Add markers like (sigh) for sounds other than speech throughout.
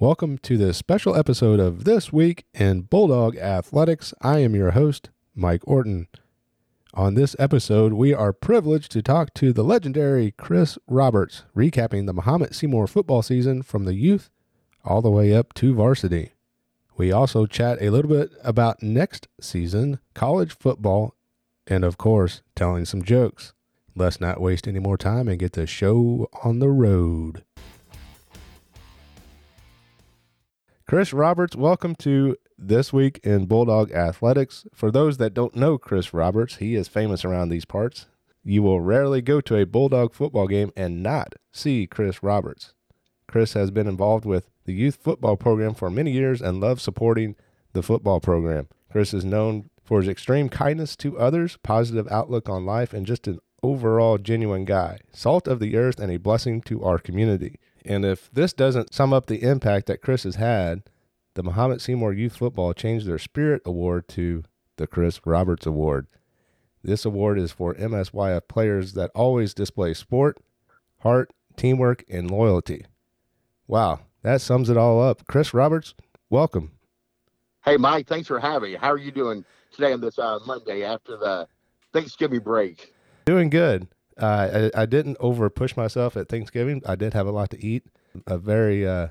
Welcome to this special episode of This Week in Bulldog Athletics. I am your host, Mike Orton. On this episode, we are privileged to talk to the legendary Chris Roberts, recapping the Mahomet Seymour football season from the youth all the way up to varsity. We also chat a little bit about next season, college football, and of course, telling some jokes. Let's not waste any more time and get the show on the road. Chris Roberts, welcome to This Week in Bulldog Athletics. For those that don't know Chris Roberts, he is famous around these parts. You will rarely go to a Bulldog football game and not see Chris Roberts. Chris has been involved with the youth football program for many years and loves supporting the football program. Chris is known for his extreme kindness to others, positive outlook on life, and just an overall genuine guy, salt of the earth, and a blessing to our community. And if this doesn't sum up the impact that Chris has had, the Mahomet Seymour Youth Football changed their Spirit Award to the Chris Roberts Award. This award is for MSYF players that always display sport, heart, teamwork, and loyalty. Wow, that sums it all up. Chris Roberts, welcome. Hey, Mike, thanks for having me. How are you doing today on this uh, Monday after the Thanksgiving break? Doing good. Uh, I, I, didn't over push myself at Thanksgiving. I did have a lot to eat. A very, uh,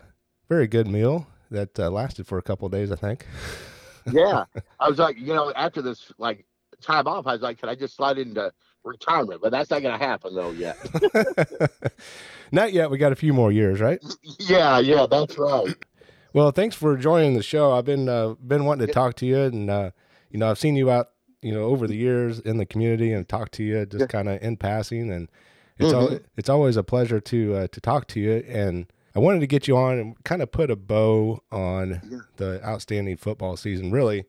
very good meal that uh, lasted for a couple days, I think. (laughs) yeah, I was like, you know, after this like time off, I was like, can I just slide into retirement? But that's not going to happen though yet. (laughs) not yet. We got a few more years, right? (laughs) Yeah, yeah, that's right. Well, thanks for joining the show. I've been uh, been wanting to talk to you, and uh, you know, I've seen you out you know over the years in the community and talk to you just kind of in passing and it's mm-hmm. al- it's always a pleasure to uh, to talk to you and I wanted to get you on and kind of put a bow on yeah. the outstanding football season really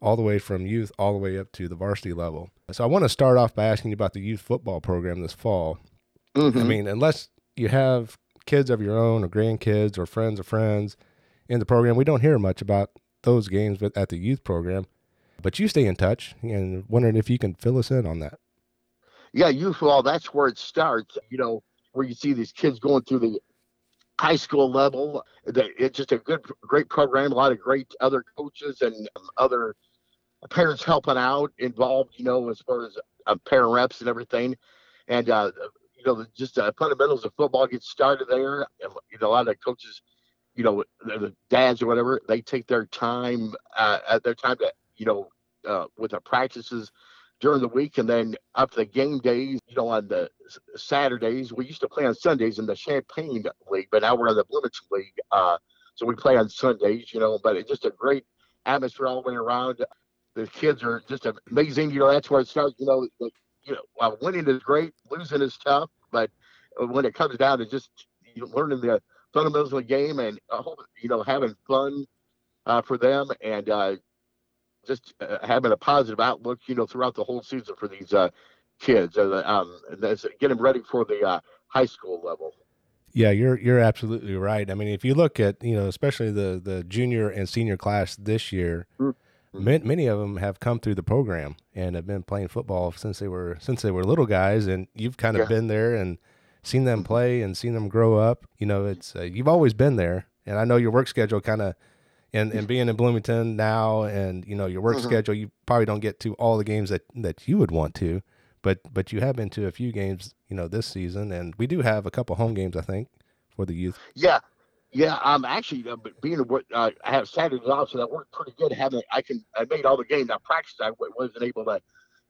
all the way from youth all the way up to the varsity level. So I want to start off by asking you about the youth football program this fall. Mm-hmm. I mean, unless you have kids of your own or grandkids or friends of friends in the program, we don't hear much about those games but at the youth program. But you stay in touch and wondering if you can fill us in on that. Yeah, youthful, that's where it starts, you know, where you see these kids going through the high school level. It's just a good, great program. A lot of great other coaches and other parents helping out, involved, you know, as far as uh, parent reps and everything. And, uh, you know, just uh, fundamentals of football get started there. You know, a lot of coaches, you know, the dads or whatever, they take their time, uh, at their time to you know, uh, with our practices during the week and then up the game days, you know, on the Saturdays. We used to play on Sundays in the Champaign League, but now we're in the Bloomington League. Uh, so we play on Sundays, you know, but it's just a great atmosphere all the way around. The kids are just amazing. You know, that's where it starts. You know, like, you know, winning is great, losing is tough, but when it comes down to just you know, learning the fundamentals of the game and uh, you know having fun uh, for them and uh, just uh, having a positive outlook, you know, throughout the whole season for these uh, kids, uh, um, and get them ready for the uh, high school level. Yeah, you're you're absolutely right. I mean, if you look at you know, especially the the junior and senior class this year, mm-hmm. many, many of them have come through the program and have been playing football since they were since they were little guys, and you've kind of yeah. been there and seen them mm-hmm. play and seen them grow up. You know, it's uh, you've always been there, and I know your work schedule kind of and and being in Bloomington now, and you know your work mm-hmm. schedule, you probably don't get to all the games that that you would want to, but but you have been to a few games, you know, this season, and we do have a couple home games, I think, for the youth. Yeah, yeah. I'm um, actually uh, being uh, I have Saturdays off, so that worked pretty good. Having I can I made all the games. I practiced. I wasn't able to,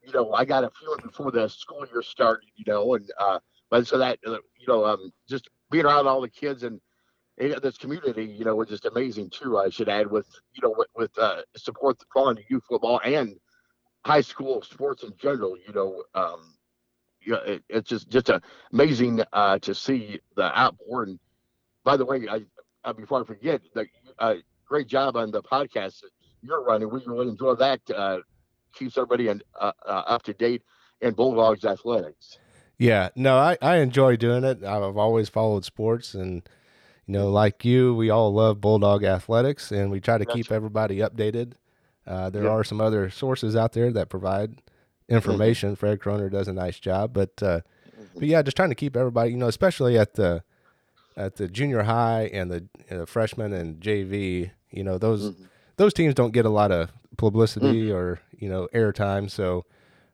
you know, I got a few before the school year started, you know, and uh, but so that uh, you know, um, just being around all the kids and this community, you know, was just amazing too. I should add with, you know, with, with uh, support following youth football and high school sports in general. You know, um, you know, it, it's just just amazing uh, to see the outpour. And by the way, I, uh, before I forget, the uh, great job on the podcast that you're running. We really enjoy that. Uh, keeps everybody in, uh, uh, up to date in Bulldogs athletics. Yeah, no, I, I enjoy doing it. I've always followed sports and you know, like you, we all love Bulldog athletics, and we try to That's keep everybody updated. Uh, there yep. are some other sources out there that provide information. Mm-hmm. Fred Kroner does a nice job, but uh, mm-hmm. but yeah, just trying to keep everybody, you know, especially at the at the junior high and the uh, freshman and JV, you know those Mhm. those teams don't get a lot of publicity or you know airtime. So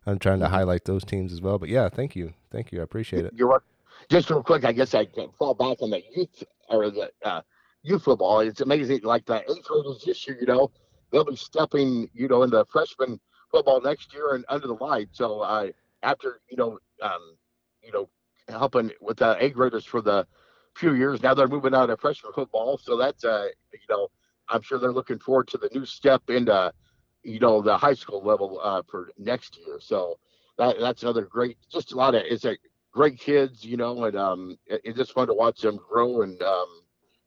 I'm trying to highlight those teams as well. But yeah, thank you, thank you, I appreciate it. You're right. Just real quick, I guess I can fall back on the youth or the uh, youth football. It's amazing, like the eighth graders this year. You know, they'll be stepping, you know, in the freshman football next year and under the light. So uh, after you know, um, you know, helping with the eighth graders for the few years, now they're moving out of freshman football. So that's uh, you know, I'm sure they're looking forward to the new step into, you know, the high school level uh, for next year. So that that's another great, just a lot of it's a great kids, you know, and um, it, it's just fun to watch them grow and um,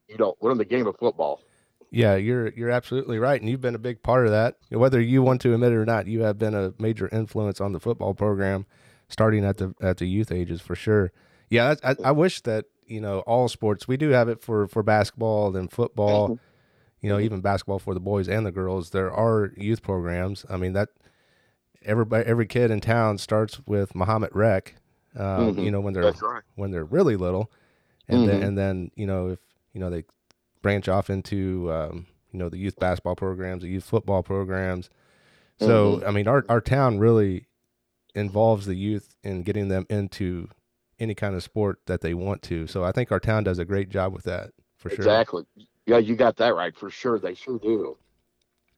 you know, learn the game of football. Yeah, you're you're absolutely right, and you've been a big part of that. Whether you want to admit it or not, you have been a major influence on the football program, starting at the at the youth ages for sure. Yeah, I, I wish that you know all sports. We do have it for for basketball and football. You know, even basketball for the boys and the girls. There are youth programs. I mean that everybody, every kid in town starts with Mahomet Rec. Um, Mhm. You know when they're right. when they're really little, and then Mhm. and then you know if you know they branch off into um, you know the youth basketball programs, the youth football programs. So Mhm. I mean, our our town really involves the youth in getting them into any kind of sport that they want to. So I think our town does a great job with that for sure. Exactly. Yeah, you got that right for sure. They sure do.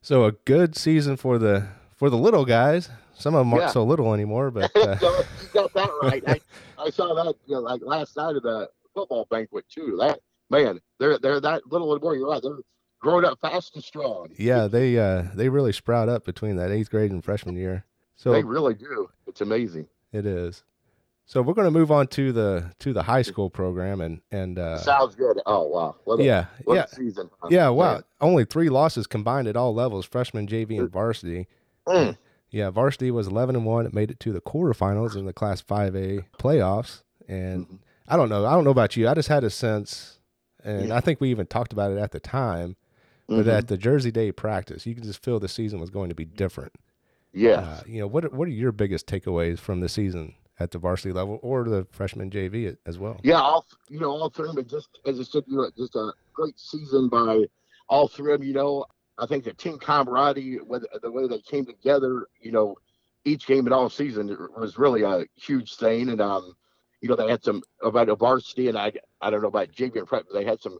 So a good season for the for the little guys. Some of them aren't Yeah. so little anymore, but (laughs) uh, so you got that (laughs) right. I, I saw that you know, like last night of the football banquet too. That man, they're they're that little anymore. You're right. They're growing up fast and strong. yeah, they uh, they really sprout up between that eighth grade and freshman year. So they really do. It's amazing. It is. So we're going to move on to the to the high school program and and uh, Sounds good. Oh wow. What a, yeah yeah season. huh? yeah wow Man. only three losses combined at all levels freshman JV and varsity Mm. yeah varsity was 11 and 1 it made it to the quarterfinals in the class 5A playoffs and Mhm. I don't know I don't know about you I just had a sense and Yeah. I think we even talked about it at the time but Mhm. at the Jersey Day practice you can just feel the season was going to be different yeah. uh, you know what are- what are your biggest takeaways from the season at the varsity level or the freshman JV as well Yeah, all you know, all three of them. Just as I said, you know, just a great season by all three of them. You know, I think the team camaraderie, the way they came together, you know, each game and all season was really a huge thing. And um, you know, they had some about a varsity, and I I don't know about JV and prep, but they had some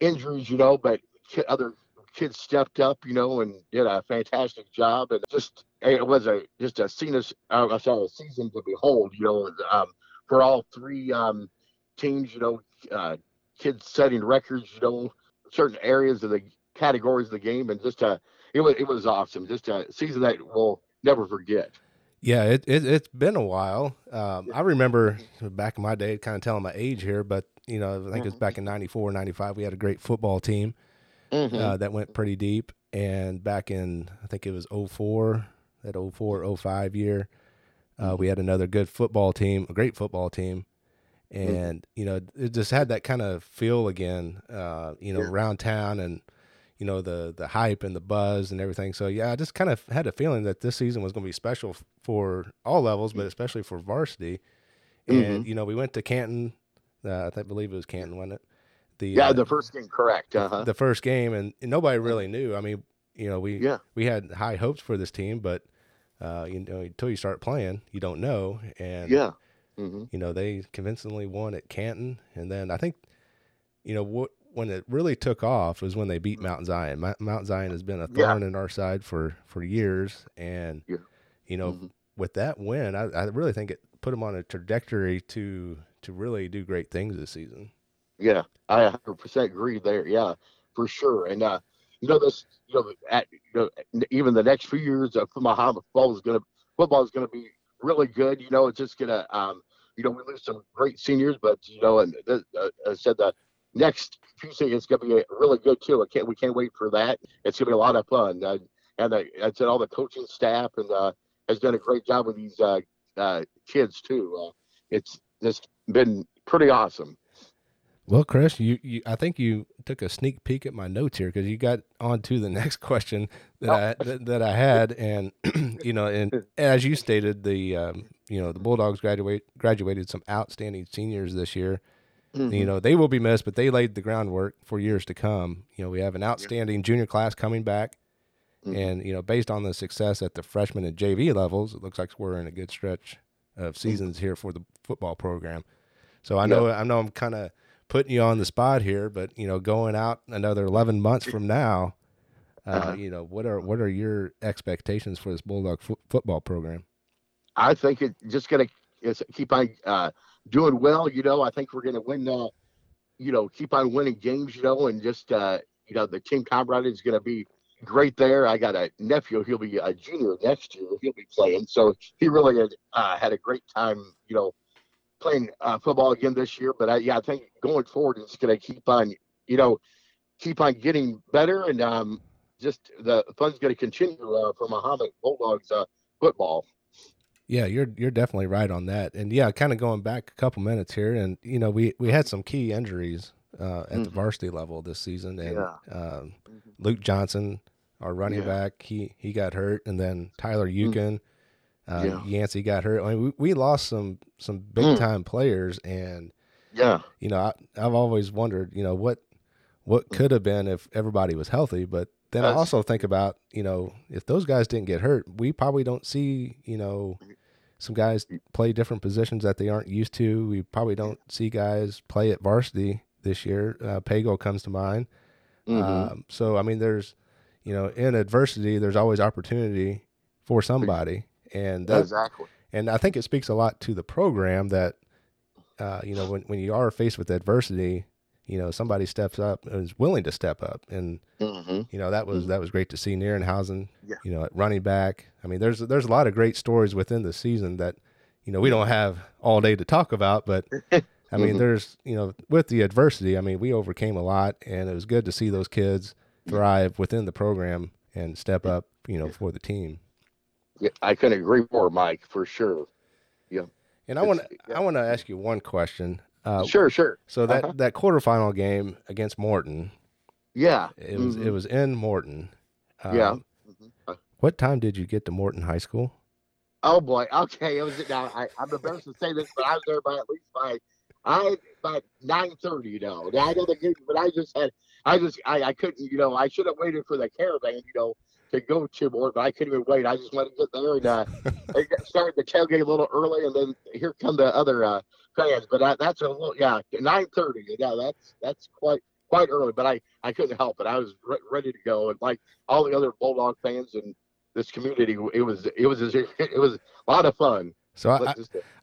injuries, you know, but other kids stepped up, you know, and did a fantastic job. And just it was a just a scene, of- uh, sorry, a season to behold, you know, um, for all three um, teams, you know, uh, kids setting records, you know, certain areas of the categories of the game, and just uh, it was it was awesome. Just a season that we'll never forget. Yeah, it, it it's been a while. Um, I remember back in my day, kind of telling my age here, but you know, I think it was back in 94, 95, we had a great football team Mhm. uh, that went pretty deep. And back in, I think it was 04, that 04, 05 year, uh, we had another good football team, a great football team. And, you know, it just had that kind of feel again, uh, you know, Yeah. around town and, you know, the, the hype and the buzz and everything. So, yeah, I just kind of had a feeling that this season was going to be special f- for all levels, but especially for varsity. And, you know, we went to Canton. Uh, I believe it was Canton, wasn't it? The, yeah, uh, the first game, correct. Uh huh. the first game, and nobody really knew. I mean, you know, we Yeah. we had high hopes for this team, but uh, you know, until you start playing, you don't know. And Yeah. hmm you know, they convincingly won at Canton, and then I think, you know, what when it really took off was when they beat Mount Zion. Mount, Mount Zion has been a Yeah. thorn in our side for for years, and Yeah. you know, Mhm. with that win, I, I really think it put them on a trajectory to to really do great things this season. Yeah, I 100% agree there. Yeah, for sure. And uh, you know this, you know, at, you know, even the next few years of Mahomet football is gonna football is gonna be really good. You know, it's just gonna, um, you know, we lose some great seniors, but you know, and th- uh, I said the next few seasons is gonna be really good too. I can't, we can't wait for that. It's gonna be a lot of fun. Uh, and I, I said all the coaching staff and uh, has done a great job with these uh, uh, kids too. Uh, it's just been pretty awesome. Well, Chris, you, you I think you took a sneak peek at my notes here because you got on to the (laughs) next question that I that, that I had, and (clears throat) you know, and as you stated, the um, you know the Bulldogs graduate graduated some outstanding seniors this year, mm-hmm. you know, they will be missed, but they laid the groundwork for years to come. You know, we have an outstanding junior class coming back. Mm-hmm. And, you know, based on the success at the freshman and JV levels, it looks like we're in a good stretch of mm-hmm. seasons here for the football program. So I know, I know I'm kind of putting you on the spot here, but, you know, going out another 11 months from now, uh, uh-huh. you know, what are, what are your expectations for this Bulldog fo- football program? I think it's just going to keep on uh, doing well. You know, I think we're going to win. Uh, you know, keep on winning games. You know, and just uh, you know, the team camaraderie is going to be great there. I got a nephew; he'll be a junior next year. He'll be playing, so he really had uh, had a great time. You know, playing uh, football again this year. But I, yeah, I think going forward, it's going to keep on. You know, keep on getting better, and um, just the fun's going to continue uh, for Mahomet Bulldogs uh, football. Yeah, you're you're definitely right on that. And yeah, kind of going back a couple minutes here, and you know, we we had some key injuries uh, at mm-hmm. the varsity level this season, and yeah. um, mm-hmm. Luke Johnson, our running yeah. back, he he got hurt, and then Tyler Eukin, mm-hmm. uh, yeah. Yancey got hurt. I mean, we, we lost some some big mm. time players, and yeah, you know, I, I've always wondered, you know, what what could have been if everybody was healthy, but then I also think about, you know, if those guys didn't get hurt, we probably don't see, you know, some guys play different positions that they aren't used to. We probably don't see guys play at varsity this year. Uh, Pago comes to mind. Mm-hmm. Um, so I mean, there's, you know, in adversity, there's always opportunity for somebody, and that, exactly. And I think it speaks a lot to the program that, uh, you know, when when you are faced with adversity, you know somebody steps up and is willing to step up and mm-hmm. you know that was mm-hmm. that was great to see Nierenhausen yeah. you know at running back I mean there's there's a lot of great stories within the season that you know we don't have all day to talk about but (laughs) I mean mm-hmm. there's you know with the adversity I mean we overcame a lot and it was good to see those kids thrive within the program and step up you know for the team yeah I couldn't agree more Mike for sure yeah and I want to yeah. I want to ask you one question uh, sure, sure. So that uh-huh. that quarterfinal game against Morton. Yeah. It was mm-hmm. it was in Morton. Um, yeah. Mm-hmm. What time did you get to Morton High School? Oh boy. Okay. It was now. I, am embarrassed to say this, but I was there by at least by I by nine thirty. You know. I know the game, but I just had I just I, I couldn't. You know. I should have waited for the caravan. You know. To go to Morton, but I couldn't even wait. I just wanted to get there and uh, started the tailgate a little early, and then here come the other uh, fans, but I, that's a little yeah, nine thirty. Yeah, that's that's quite quite early, but I I couldn't help it. I was re- ready to go, and like all the other Bulldog fans and this community, it was it was it was a lot of fun. So I,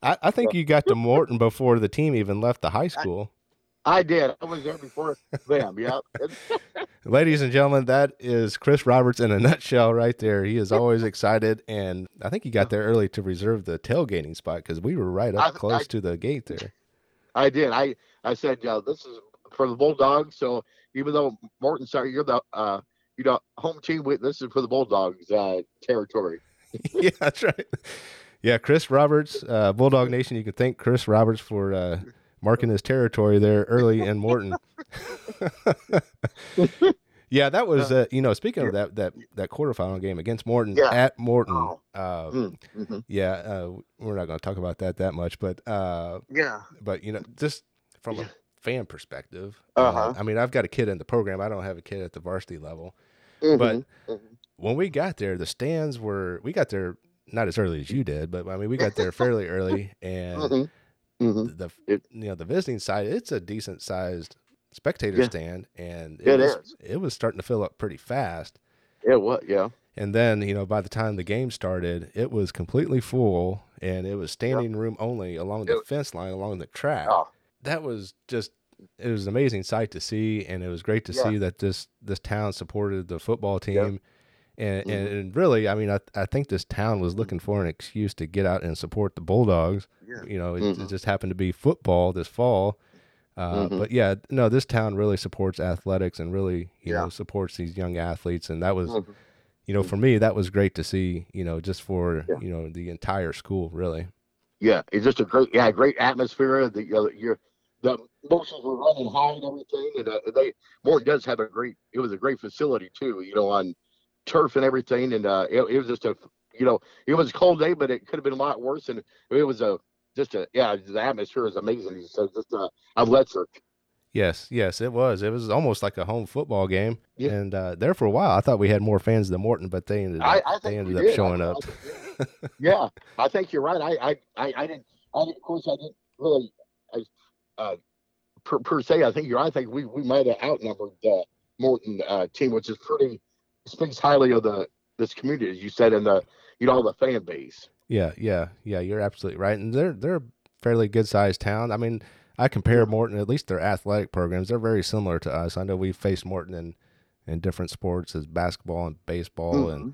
I, I think you got to Morton before the team even left the high school. I did. I was there before them. Yeah. (laughs) Ladies and gentlemen, that is Chris Roberts in a nutshell right there. He is always excited, and I think he got there early to reserve the tailgating spot because we were right up I, close I, to the gate there. I did. I I said, yeah, this is for the Bulldogs. So even though Morton, sorry, you're the uh, you know home team. This is for the Bulldogs uh, territory. (laughs) yeah, that's right. Yeah, Chris Roberts, uh, Bulldog Nation. You can thank Chris Roberts for uh, marking his territory there early in Morton. (laughs) yeah, that was uh, you know speaking of that that that quarterfinal game against Morton yeah. at Morton. Oh. Uh, mm, mm-hmm. Yeah, uh, we're not going to talk about that that much, but uh, yeah, but you know just from a fan perspective, uh, uh-huh. I mean I've got a kid in the program. I don't have a kid at the varsity level, mm-hmm. but mm-hmm. when we got there, the stands were we got there not as early as you did, but I mean we got there fairly early (laughs) and mm-hmm. Mm-hmm. The it, you know the visiting side, it's a decent sized spectator yeah. stand, and it, it was, is. It was starting to fill up pretty fast. Yeah, it was, yeah. And then you know by the time the game started, it was completely full, and it was standing room only along the it, fence line along the track. Oh. That was just it was an amazing sight to see, and it was great to yeah. see that this this town supported the football team. And, mm-hmm. and really, I mean, I, I think this town was looking for an excuse to get out and support the Bulldogs. Yeah. You know, it, mm-hmm. it, just happened to be football this fall. Uh, mm-hmm. But yeah, no, this town really supports athletics and really, you yeah. know, supports these young athletes. And that was, mm-hmm. you know, for me, that was great to see, you know, just for, yeah. you know, the entire school, really. Yeah, it's just a great, yeah, great atmosphere. The, you know, you're, the emotions were running high and everything. And uh, they, Morton does have a great, it was a great facility too, you know, on, turf and everything, and uh, it, it was just a you know it was a cold day, but it could have been a lot worse. And it was a just a yeah, the atmosphere is amazing. So just uh, electric. Yes, yes, it was. It was almost like a home football game. Yeah. And uh, there for a while, I thought we had more fans than Morton, but they ended up, I, I they ended up did. showing I- up. I- yeah, I think you're right. I, I, I, I didn't. I of course, I didn't really. I, uh, per, per se, I think you're. right. I think we we might have outnumbered the Morton uh, team, which is pretty speaks highly of the this community, as you said, and the you know the fan base. Yeah, yeah, yeah. You're absolutely right, and they're they're a fairly good sized town. I mean, I compare Morton, at least their athletic programs. They're very similar to us. I know we've faced Morton in in different sports as basketball and baseball, and Mhm.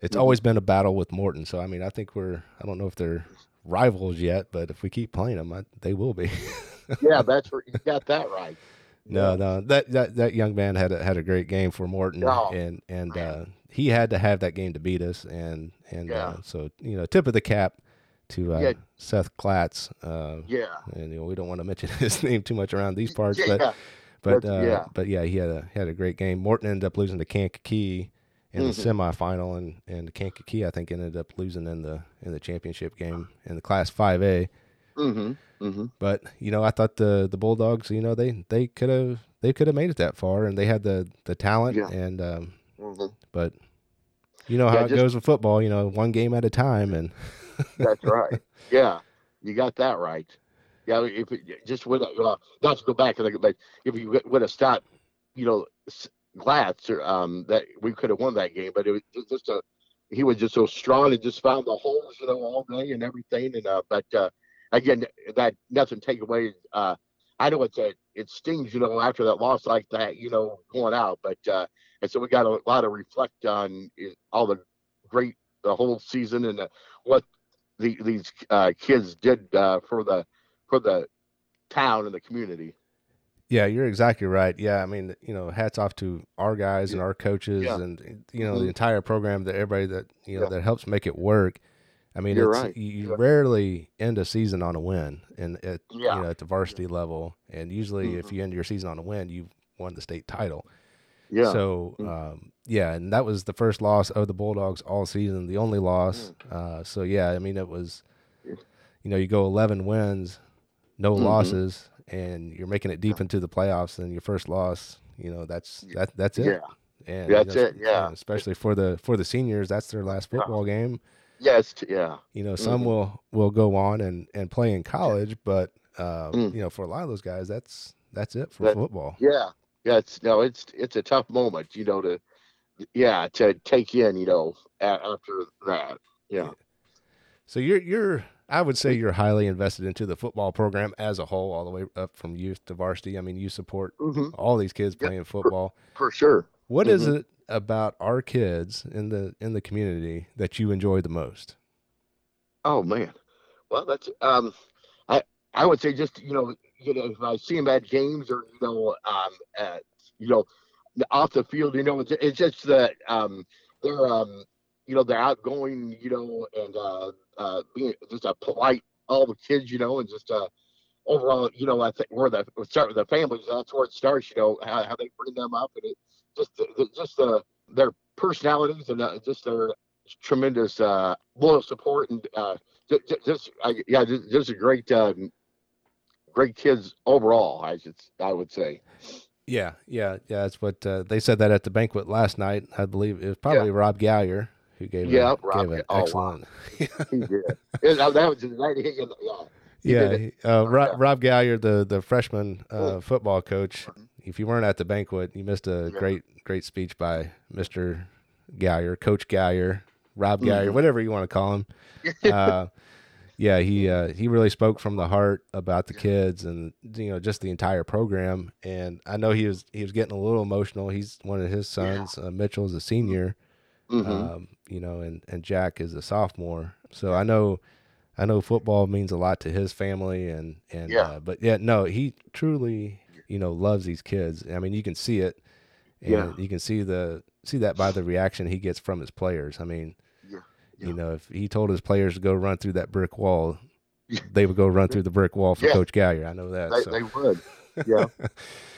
it's Mhm. always been a battle with Morton. So I mean, I think we're. I don't know if they're rivals yet, but if we keep playing them, I, they will be. (laughs) yeah, that's where you got that right. No, no, that that that young man had a had a great game for Morton, Oh, and and uh, he had to have that game to beat us, and and Yeah. uh, so you know, tip of the cap to uh, Yeah. Seth Klatz. Uh, Yeah, and you know, we don't want to mention (laughs) his name too much around these parts, yeah, but but uh, yeah. but yeah, he had a had a great game. Morton ended up losing to Kankakee in the Mhm. semifinal, and and Kankakee I think ended up losing in the in the championship game in the Class Five A. mm-hmm, mm-hmm. But you know, I thought the the Bulldogs, you know, they they could have they could have made it that far, and they had the the talent, Yeah. and um, hmm but you know how Yeah, it just- goes with football. You know, one game at a time, and (laughs) That's right. Yeah, you got that right. Yeah, if it just would uh, not to go back, but if you would have stopped, you know, Glatz, or, um, that we could have won that game. But it was just a, he was just so strong and just found the holes, you know, all day and everything. And uh, but uh, again, that nothing take away. Uh, I know it's a, it stings, you know, after that loss like that, you know, going out. But uh, and so we got a lot to reflect on uh, all the great the whole season and uh, what the, these uh, kids did uh, for the for the town and the community. yeah, you're exactly right. Yeah, I mean, you know, hats off to our guys and our coaches, Yeah. and you know, Mhm. the entire program that everybody that you know Yeah. that helps make it work. I mean, You're it's, right. you, you Yeah. rarely end a season on a win, and at Yeah. you know at the varsity level, and usually if Mhm. you end your season on a win, you've won the state title. Yeah. So, Mm. um, yeah, and that was the first loss of the Bulldogs all season, the only loss. Uh, so yeah, I mean, it was, you know, you go 11 wins, no Mhm. losses, and you're making it deep into the playoffs, and your first loss, you know, that's that that's it. yeah. And you That's know, it, yeah. especially for the for the seniors, that's their last Yeah. football game. Yes. Yeah. You know, some Mhm. will will go on and and play in college, but uh, Mm. you know, for a lot of those guys, that's that's it for That- football. Yeah. Yeah. It's no. It's it's a tough moment, you know, to yeah to take in, you know, after that. Yeah. So you're you're I would say you're highly invested into the football program as a whole, all the way up from youth to varsity. I mean, you support hmm all these kids Yeah, playing football. For sure. What is Mhm. it about our kids in the in the community that you enjoy the most? Oh man. Well, that's um, I I would say just you know you know if I see them at games or you know um at you know off the field, you know it's, it's just that um they're um you know they're outgoing, you know, and uh uh being just a polite all the kids, you know, and just uh overall, you know, I think where the we start with the families. That's where it starts, you know, how, how they bring them up and it just just the their personalities and uh, just their tremendous uh loyal support and uh ju- ju- just I, yeah just, just a great um, great kids overall i should i would say Yeah, yeah, yeah. That's what uh, they said that at the banquet last night. I believe it was probably Rob Gallier who gave Yeah, a, Rob gave an oh, wow. excellent. he did Yeah, that was the night he, yeah He yeah, he- uh, Rob, Yeah. Rob Gallier, the the freshman uh, football coach. If you weren't at the banquet, you missed a Yeah. great great speech by Mister Gallier, Coach Gallier, Rob Gallier, Mhm. whatever you want to call him. (laughs) uh, yeah, he uh, he really spoke from the heart about the kids and you know just the entire program. And I know he was he was getting a little emotional. He's one of his sons, uh, Mitchell, is a senior, Mhm. um, you know, and and Jack is a sophomore. So I know I know football means a lot to his family, and and Yeah. uh, but yeah, no, he truly you know loves these kids. I mean, you can see it, and Yeah. you can see the see that by the reaction he gets from his players. I mean, Yeah, you know, if he told his players to go run through that brick wall, they would go run through the brick wall for Yeah. Coach Gallier. I know that. they, so. they would yeah (laughs)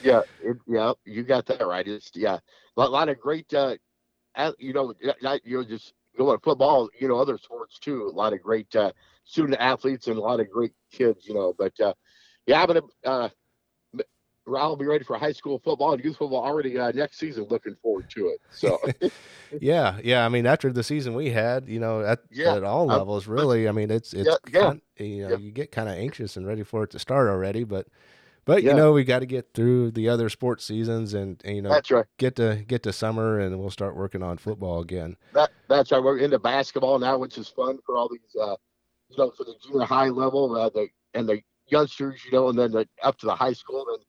yeah it, yeah you got that right it's yeah a lot, of great uh you know not you know just going football you know other sports too a lot of great uh student athletes and a lot of great kids, you know. But uh, yeah, I'm gonna uh, I'll be ready for high school football and youth football already uh, next season. Looking forward to it. So (laughs) yeah, yeah. I mean, after the season we had, you know, at, Yeah, at all um, levels, really. I mean, it's it's Yeah, yeah. kin- you know Yeah. you get kind of anxious and ready for it to start already, but but you know we got to get through the other sports seasons and, and you know that's right. get to get to summer and we'll start working on football again. That that's right. We're into basketball now, which is fun for all these, uh, you know, for the junior high level, uh, the and the youngsters, you know, and then the, up to the high school, and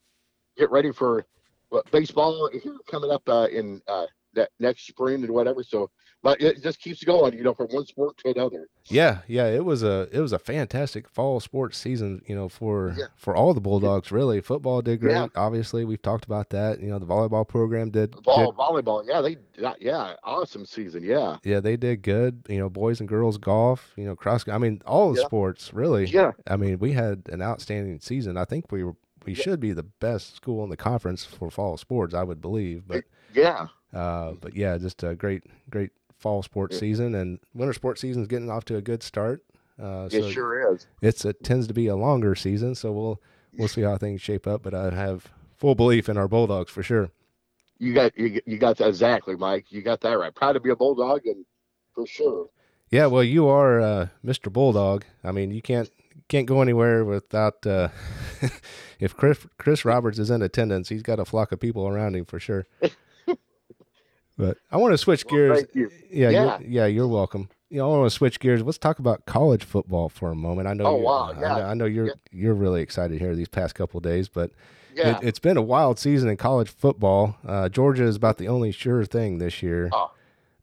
get ready for what, baseball here coming up uh, in uh, that next spring and whatever. So, but it just keeps going, you know, from one sport to another. Yeah, yeah, it was a it was a fantastic fall sports season, you know, for Yeah. for all the Bulldogs really. Football did great. Yeah. Obviously, we've talked about that. You know, the volleyball program did, Ball, did volleyball, yeah, they, yeah, awesome season, yeah, yeah, they did good. You know, boys and girls golf, you know, cross I mean, all the Yeah. sports really. yeah, I mean, we had an outstanding season. I think we were we Yeah. should be the best school in the conference for fall sports, I would believe. But yeah. uh but yeah, just a great great fall sports Yeah. season and winter sports season is getting off to a good start. Uh It so sure is. it's it tends to be a longer season, so we'll we'll see how things shape up. But I have full belief in our Bulldogs for sure. You got you, you got that exactly, Mike. You got that right. Proud to be a bulldog, and for sure. Yeah, well, you are uh, Mr. Bulldog. I mean, you can't can't go anywhere without. Uh, (laughs) if Chris Chris Roberts is in attendance, he's got a flock of people around him for sure. (laughs) but I want to switch Well, gears. thank you. Yeah, Yeah. You're, yeah, you're welcome. You know, I want to switch gears. Let's talk about college football for a moment. I know. Oh, you're- wow, I yeah. know, I know you're Yeah. you're really excited here these past couple of days, but Yeah. it, it's been a wild season in college football. Uh, Georgia is about the only sure thing this year. oh,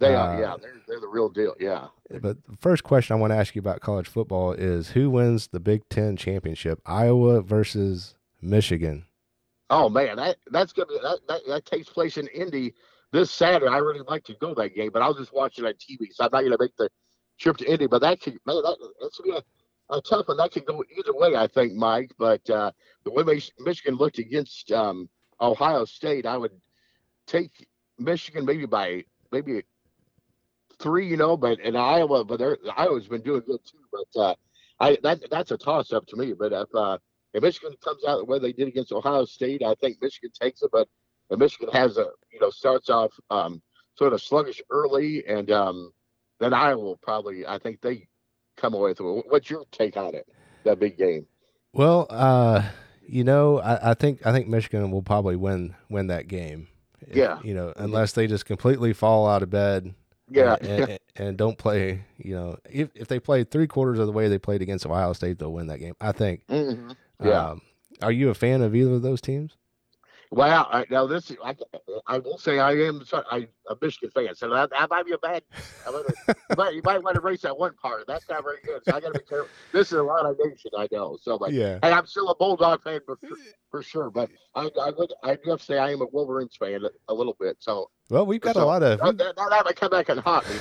they uh, are. Yeah, they're they're the real deal. Yeah. But the first question I want to ask you about college football is who wins the Big Ten championship? Iowa versus Michigan. Oh man, that that's gonna that, that that takes place in Indy this Saturday. I really like to go to that game, but I'll just watch it on TV. So I'm not gonna make the trip to Indy. But that could man, that, that's gonna be a, a tough one. That could go either way, I think, Mike. But uh, the way Michigan looked against um, Ohio State, I would take Michigan maybe by maybe three, you know. But in Iowa, but they're, Iowa's been doing good too. But uh, I that that's a toss up to me. But if uh, if Michigan comes out the way they did against Ohio State, I think Michigan takes it. But if Michigan has a you know starts off um, sort of sluggish early, and um, then Iowa will probably I think they come away with it. What's your take on it? That big game. Well, uh, you know, I, I think I think Michigan will probably win win that game. If- Yeah. You know, unless they just completely fall out of bed. Yeah, And, and, and don't play. You know, if if they play three quarters of the way they played against Ohio State, they'll win that game. I think. hmm Yeah. Um, are you a fan of either of those teams? Well, I, now this I, I will say I am sorry, I, a Michigan fan, so that, that might be a bad. Might, you, might, you might want to erase that one part. That's not very good. So I got to be careful. This is a lot of nation, I know. So, but Yeah. and I'm still a Bulldog fan for, for sure. But I, I would I do have to say I am a Wolverines fan a, little bit. So Well, we've got a lot of that, that, that might come back and haunt me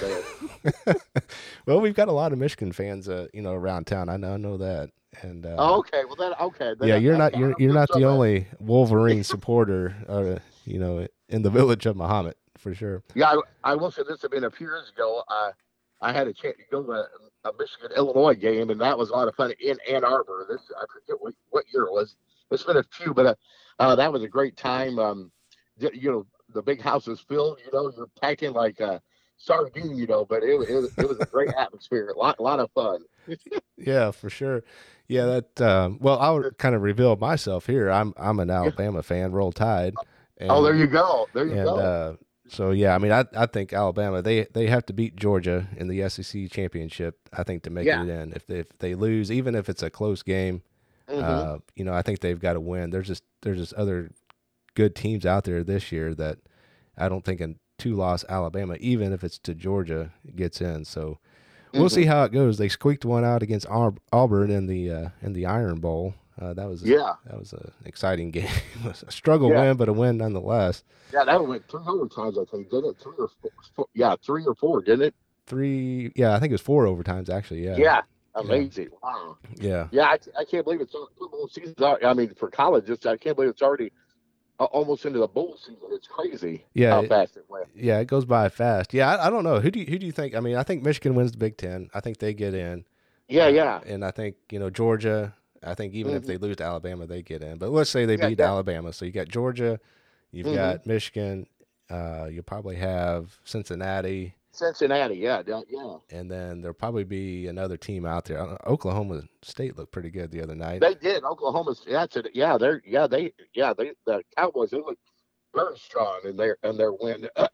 there. (laughs) well, we've got a lot of Michigan fans, uh, you know, around town. I know, I know that. And uh, Oh, okay. Well, then okay. Then yeah, I- you're I- not I you're you're not the only Wolverine supporter, uh, you know, in the village of Mahomet for sure. Yeah, I, I will say this. I mean, a few years ago, uh, I had a chance to go to a, a Michigan Illinois game, and that was a lot of fun in Ann Arbor. This I forget what, what year it was. It's been a few, but uh, uh, that was a great time. Um, you know, the big house was filled. You know, you're packing like a sardine. You know, but it, was- it, was- it was a great atmosphere. A lot, lot of fun. (laughs) Yeah, for sure. Yeah, that. Um, well, I'll kind of reveal myself here. I'm I'm an Alabama fan. Roll Tide. And, oh, there you go. There you and go. uh, so yeah, I mean, I I think Alabama they they have to beat Georgia in the SEC championship. I think to make Yeah. it in. If they, if they lose, even if it's a close game, Mhm. uh, you know, I think they've got to win. There's just there's just other good teams out there this year that I don't think a two loss Alabama, even if it's to Georgia, gets in. So we'll see how it goes. They squeaked one out against Auburn in the uh, in the Iron Bowl. Uh, that was a, Yeah, that was an exciting game. (laughs) a struggle Yeah. win, but a win nonetheless. yeah. That went three overtimes, I think. Did it three or four, four? Yeah, three or four, didn't it? Three, yeah, I think it was four overtimes actually. Yeah, Yeah. Amazing. Wow. yeah. Yeah, I, I can't believe it's al- football season. I mean, for college, it's, I can't believe it's already almost into the bowl season. It's crazy Yeah, how it- fast it went. Yeah, it goes by fast. Yeah, I, I don't know. Who do you, who do you think? I mean, I think Michigan wins the Big Ten. I think they get in. Yeah, yeah. And I think you know Georgia. I think even if Mhm. they lose to Alabama, they get in. But let's say they Yeah, beat yeah. Alabama, so you got Georgia, you've Mhm. got Michigan, uh, you'll probably have Cincinnati, Cincinnati, yeah, yeah, yeah. and then there'll probably be another team out there. Oklahoma State looked pretty good the other night. They did. Oklahoma. That's it. Yeah, they're yeah they yeah they the Cowboys they look very strong in their in their win. (coughs)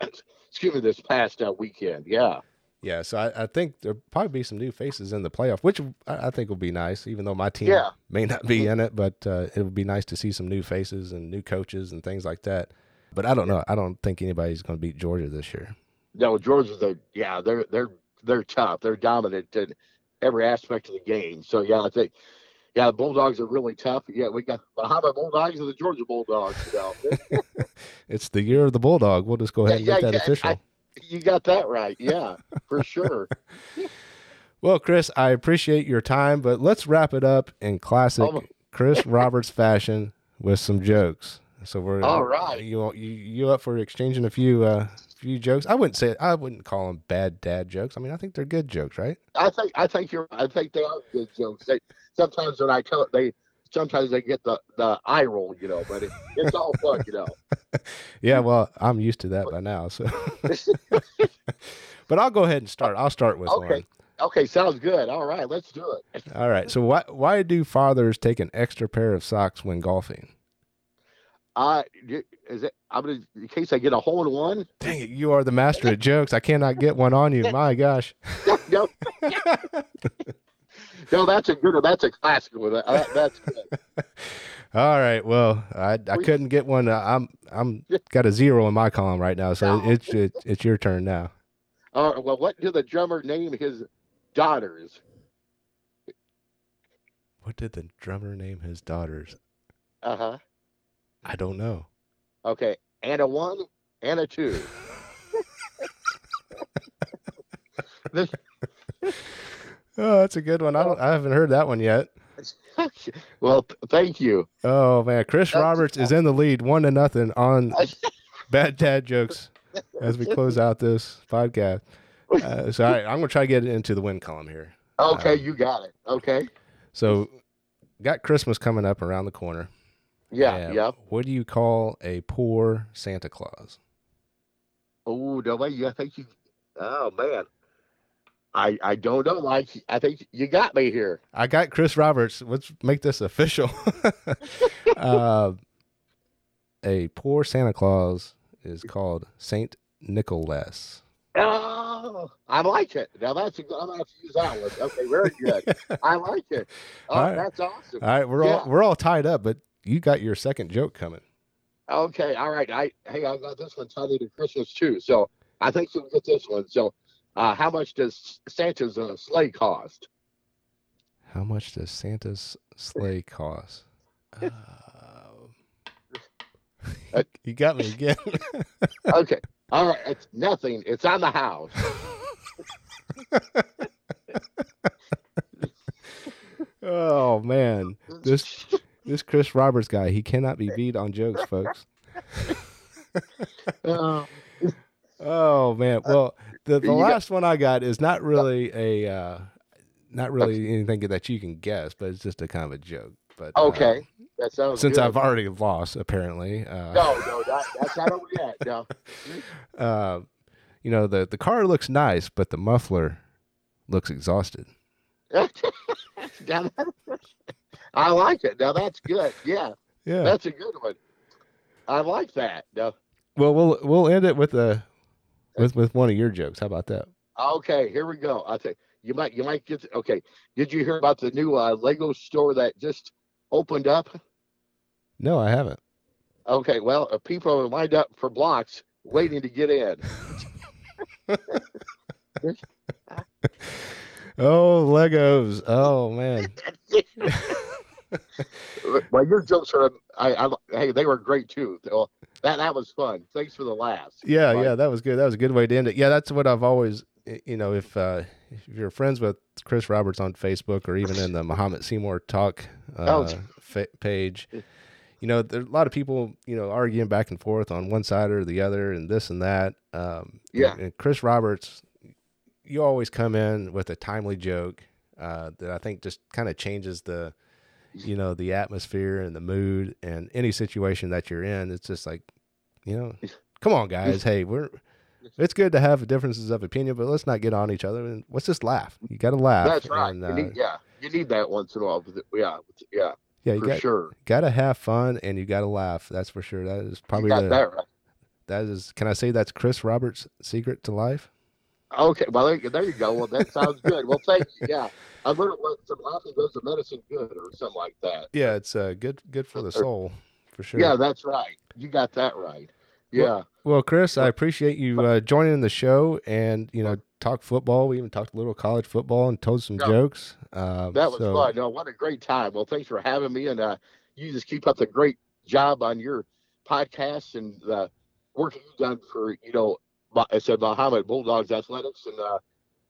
excuse me, this past uh, weekend. Yeah. Yeah, so I, I think there'll probably be some new faces in the playoff, which I, I think will be nice, even though my team Yeah. may not be in it, but uh, it would be nice to see some new faces and new coaches and things like that. But I don't know. I don't think anybody's going to beat Georgia this year. No, Georgia's a yeah they're they're they're tough. They're dominant in every aspect of the game. So yeah, I think. Yeah, the Bulldogs are really tough. Yeah, we got the Mahomet Bulldogs and the Georgia Bulldogs. You, know. (laughs) It's the year of the Bulldog. We'll just go ahead and Yeah, make yeah, that yeah, official. I- you got that right. Yeah, for sure. (laughs) well, Chris, I appreciate your time, but let's wrap it up in classic Oh. Chris Roberts fashion with some jokes. So we're All right. You you you up for exchanging a few uh few jokes? I wouldn't say I wouldn't call them bad dad jokes. I mean, I think they're good jokes, right? I think I think you're I think they are good jokes. They sometimes when I tell it they sometimes they get the the eye roll, you know, but it, it's all fun, you know. (laughs) Yeah, well, I'm used to that by now. So, (laughs) but I'll go ahead and start. I'll start with Okay. Okay, sounds good. All right, let's do it. All right. So why why do fathers take an extra pair of socks when golfing? Uh is it I'm gonna in case I get a hole in one? Dang it, you are the master of jokes. I cannot get one on you. My gosh. (laughs) no, (laughs) no, that's a good one. That's a classic one. Uh, that- that's good. (laughs) All right. Well, I I couldn't get one. Uh, I'm I'm got a zero in my column right now, so No. it's it's it's your turn now. All right, well, what did the drummer name his daughters? What did the drummer name his daughters? Uh huh. I don't know. Okay, and a one and a two. (laughs) This- (laughs) Oh, that's a good one. I don't. I haven't heard that one yet. (laughs) well, thank you. Oh man, Chris That's- Roberts is in the lead, one to nothing on bad dad jokes as we close out this podcast. Uh, so right, I'm gonna try to get it into the win column here. Okay, Um, you got it. Okay. So, got Christmas coming up around the corner. Yeah, yeah. What do you call a poor Santa Claus? Oh, no way. I think you. Oh man. I I don't know. Like I think you got me here. I got Chris Roberts. Let's make this official. (laughs) uh, a poor Santa Claus is called Saint Nicholas. Oh, I like it. Now that's a good. I'm gonna have to use that one. Okay, very good. (laughs) I like it. Oh, All right. that's awesome. All right, we're Yeah. all we're all tied up, but you got your second joke coming. Okay, all right. I hey, I got this one tied into Christmas too, so I think you'll get this one. So, uh, how much does Santa's uh, sleigh cost? How much does Santa's sleigh cost? (laughs) Uh, (laughs) you got me again. (laughs) Okay, all right. It's nothing. It's on the house. oh man, this this Chris Roberts guy, he cannot be beat on jokes, folks. Uh, (laughs) Oh man, well the, the You got- last one I got is not really a uh, not really anything that you can guess, but it's just a kind of a joke. But uh, okay, that sounds. since good. I've already lost, apparently, uh, no, no, that, that's not over yet. No. (laughs) uh, you know the the car looks nice, but the muffler looks exhausted. (laughs) Now I like it. Now that's good. Yeah, Yeah. that's a good one. I like that. No. well, we'll we'll end it with a with with one of your jokes. How about that? Okay, here we go. I think you might you might get okay. Did you hear about the new uh, Lego store that just opened up? No, I haven't. Okay, well, uh, people are lined up for blocks waiting to get in. (laughs) Oh, Legos. Oh man. (laughs) well, your jokes are I, I hey they were great too. So that that was fun. Thanks for the laughs. Yeah, yeah, that was good. That was a good way to end it. Yeah, that's what I've always, you know, if uh, if you're friends with Chris Roberts on Facebook or even in the Mahomet Seymour Talk uh, Oh. fa- page, you know, there's a lot of people, you know, arguing back and forth on one side or the other and this and that. Um, Yeah. And, and Chris Roberts, you always come in with a timely joke. uh, that I think just kind of changes the, you know, the atmosphere and the mood and any situation that you're in. It's just like, you know, (laughs) come on, guys. Hey, we're. (laughs) It's good to have differences of opinion, but let's not get on each other and let's just laugh. You got to laugh. That's right. And, You uh, need, yeah, you need that once in a while. Yeah, yeah, yeah, you for got sure. got to have fun and you got to laugh. That's for sure. That is You probably the that right. that is. Can I say that's Chris Roberts' secret to life? Okay, well there, you- go. Well, that sounds good. Well, thank you. Yeah, I learned what some laughing goes to medicine good or something like that. Yeah, it's uh, good good for the soul, for sure. Yeah, that's right. You got that right. Yeah. Well, Chris, I appreciate you uh, joining the show and you know talk football. We even talked a little college football and told some jokes. Um, That was so- fun. No, what a great time. Well, thanks for having me, and uh, you just keep up the great job on your podcast and the work you've done for you know, Mo- I said Mahomet Bulldogs athletics, and uh,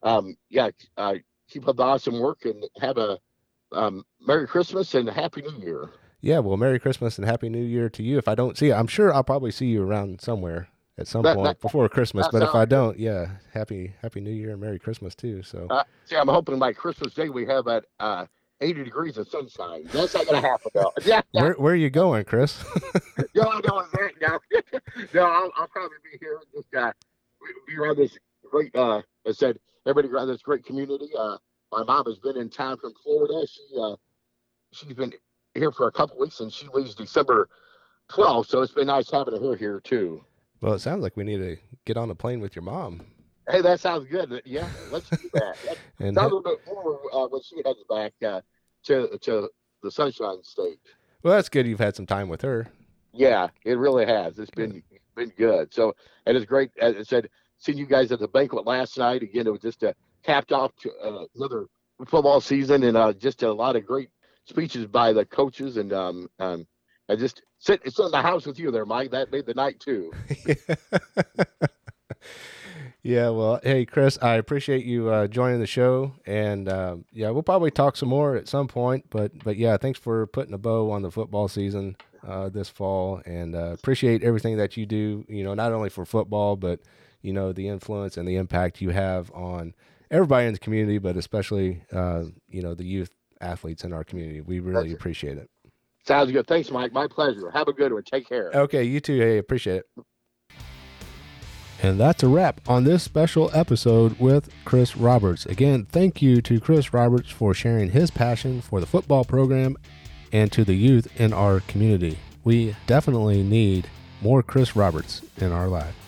um, yeah, uh, keep up the awesome work and have a um, Merry Christmas and Happy New Year. Yeah, well, Merry Christmas and Happy New Year to you. If I don't see you, I'm sure I'll probably see you around somewhere at some That- point that- before Christmas. But if I don't, yeah, Happy Happy New Year and Merry Christmas too. So Uh, see, I'm hoping by Christmas Day we have uh, 80 degrees of sunshine. That's not going to happen though. (laughs) Yeah, where where are you going, Chris? No, I don't want that. No, no I'll, I'll probably be here. Just uh, we- be around this great. Uh, I said everybody around this great community. Uh, my mom has been in town from Florida. She uh, she's been here for a couple weeks, and she leaves December 12th. So it's been nice having her here too. well, it sounds like we need to get on a plane with your mom Hey, that sounds good. Yeah, let's do that. (laughs) Let's and talk a little bit more uh, when she heads back uh, to to the Sunshine State. well, that's good. You've had some time with her. Yeah, it really has. It's been been good. So and it's great. As I said, seeing you guys at the banquet last night again, it was just a capped off to, uh, another football season and uh, just a lot of great speeches by the coaches and um um I just sit sit in the house with you there, Mike. That made the night too. (laughs) (laughs) yeah, well, hey, Chris, I appreciate you uh, joining the show, and um, yeah, we'll probably talk some more at some point. But but yeah, thanks for putting a bow on the football season uh, this fall, and uh, appreciate everything that you do. You know, not only for football, but you know the influence and the impact you have on everybody in the community, but especially uh, you know the youth athletes in our community. We really appreciate it. Sounds good. Thanks, Mike. My pleasure. Have a good one. Take care. Okay, you too. Hey, appreciate it. And that's a wrap on this special episode with Chris Roberts. Again, thank you to Chris Roberts for sharing his passion for the football program and to the youth in our community. We definitely need more Chris Roberts in our life.